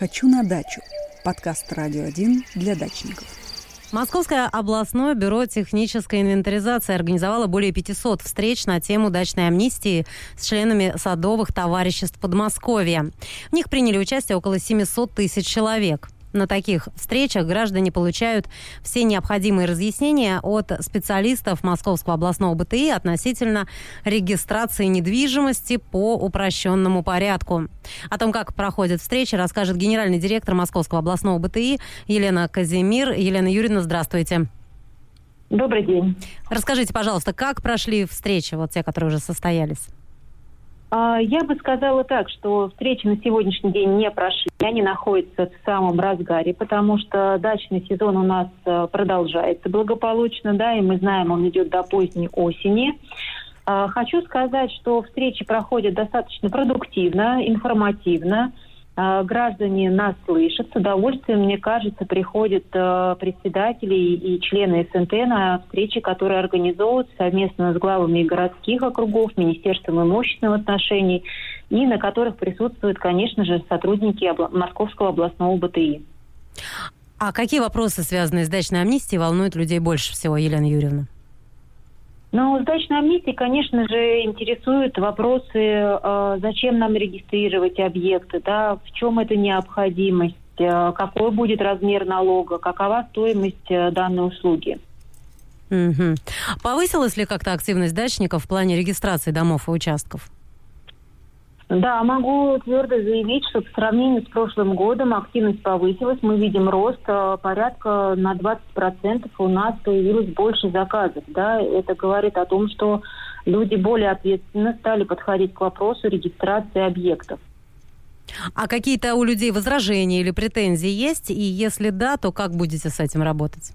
«Хочу на дачу» – подкаст «Радио 1» для дачников. Московское областное бюро технической инвентаризации организовало более 500 встреч на тему дачной амнистии с членами садовых товариществ Подмосковья. В них приняли участие около 700 тысяч человек. На таких встречах граждане получают все необходимые разъяснения от специалистов Московского областного БТИ относительно регистрации недвижимости по упрощенному порядку. О том, как проходят встречи, расскажет генеральный директор Московского областного БТИ Елена Казимир. Елена Юрьевна, здравствуйте. Добрый день. Расскажите, пожалуйста, как прошли встречи, вот те, которые уже состоялись? А, я бы сказала так, что встречи на сегодняшний день не прошли. Они находятся в самом разгаре, потому что дачный сезон у нас э, продолжается благополучно, да, и мы знаем, он идет до поздней осени. А, хочу сказать, что встречи проходят достаточно продуктивно, информативно. А, граждане нас слышат. С удовольствием, мне кажется, приходят э, председатели и члены СНТ на встречи, которые организовываются совместно с главами городских округов, Министерством имущественных отношений, и на которых присутствуют, конечно же, сотрудники Московского областного БТИ. А какие вопросы, связанные с дачной амнистией, волнуют людей больше всего, Елена Юрьевна? Ну, сдачной амнистии, конечно же, интересуют вопросы, э, зачем нам регистрировать объекты, да, в чем эта необходимость, э, какой будет размер налога, какова стоимость э, данной услуги. Угу. Повысилась ли как-то активность дачников в плане регистрации домов и участков? Да, могу твердо заявить, что по сравнению с прошлым годом активность повысилась. Мы видим рост э, порядка на 20% у нас появилось больше заказов. Да? Это говорит о том, что люди более ответственно стали подходить к вопросу регистрации объектов. А какие-то у людей возражения или претензии есть? И если да, то как будете с этим работать?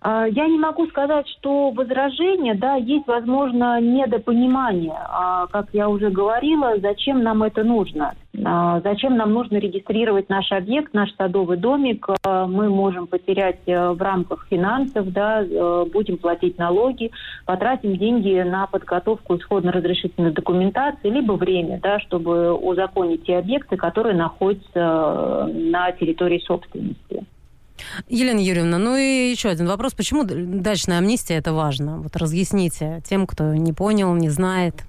А, я не могу сказать, что возражение, да, есть, возможно, недопонимание. А, как я уже говорила, зачем нам это нужно? А, зачем нам нужно регистрировать наш объект, наш садовый домик? Мы можем потерять э, в рамках финансов, да, э, будем платить налоги, потратим деньги на подготовку исходно-разрешительной документации, либо время, да, чтобы узаконить те объекты, которые находятся э, на территории собственности. Елена Юрьевна, ну и еще один вопрос. Почему дачная амнистия это важно? Вот разъясните тем, кто не понял, не знает.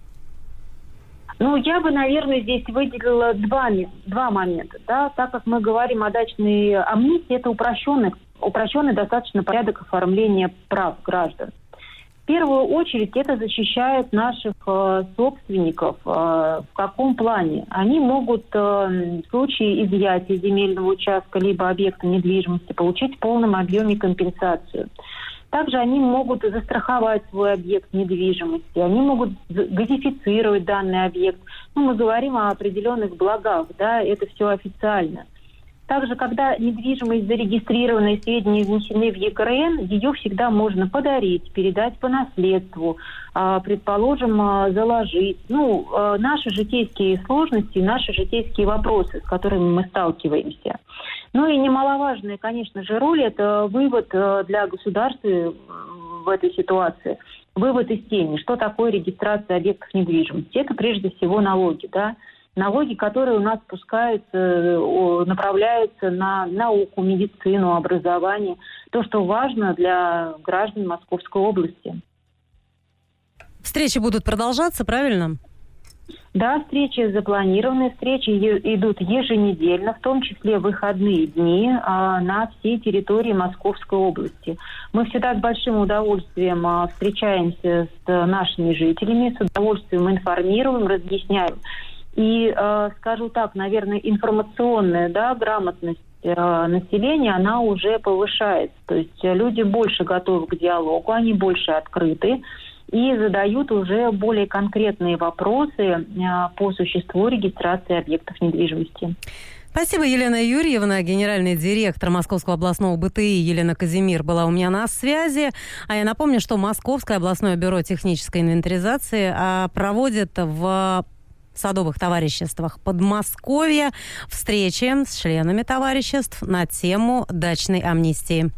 Ну, я бы, наверное, здесь выделила два, два момента. Да? Так как мы говорим о дачной амнистии, это упрощенный, упрощенный достаточно порядок оформления прав граждан первую очередь это защищает наших э, собственников. Э, в каком плане? Они могут э, в случае изъятия земельного участка либо объекта недвижимости получить в полном объеме компенсацию. Также они могут застраховать свой объект недвижимости, они могут газифицировать данный объект. Ну, мы говорим о определенных благах, да, это все официально – также, когда недвижимость зарегистрирована и сведения внесены в ЕКРН, ее всегда можно подарить, передать по наследству, а, предположим, а, заложить. Ну, а, наши житейские сложности, наши житейские вопросы, с которыми мы сталкиваемся. Ну и немаловажная, конечно же, роль – это вывод для государства в этой ситуации. Вывод из тени. Что такое регистрация объектов недвижимости? Это прежде всего налоги, да налоги, которые у нас пускаются, направляются на науку, медицину, образование, то, что важно для граждан Московской области. Встречи будут продолжаться, правильно? Да, встречи запланированы, встречи идут еженедельно, в том числе выходные дни а, на всей территории Московской области. Мы всегда с большим удовольствием а, встречаемся с нашими жителями, с удовольствием информируем, разъясняем и, э, скажу так, наверное, информационная да, грамотность э, населения, она уже повышается. То есть люди больше готовы к диалогу, они больше открыты и задают уже более конкретные вопросы э, по существу регистрации объектов недвижимости. Спасибо, Елена Юрьевна, генеральный директор Московского областного БТИ Елена Казимир была у меня на связи. А я напомню, что Московское областное бюро технической инвентаризации а, проводит в садовых товариществах Подмосковья встречи с членами товариществ на тему дачной амнистии.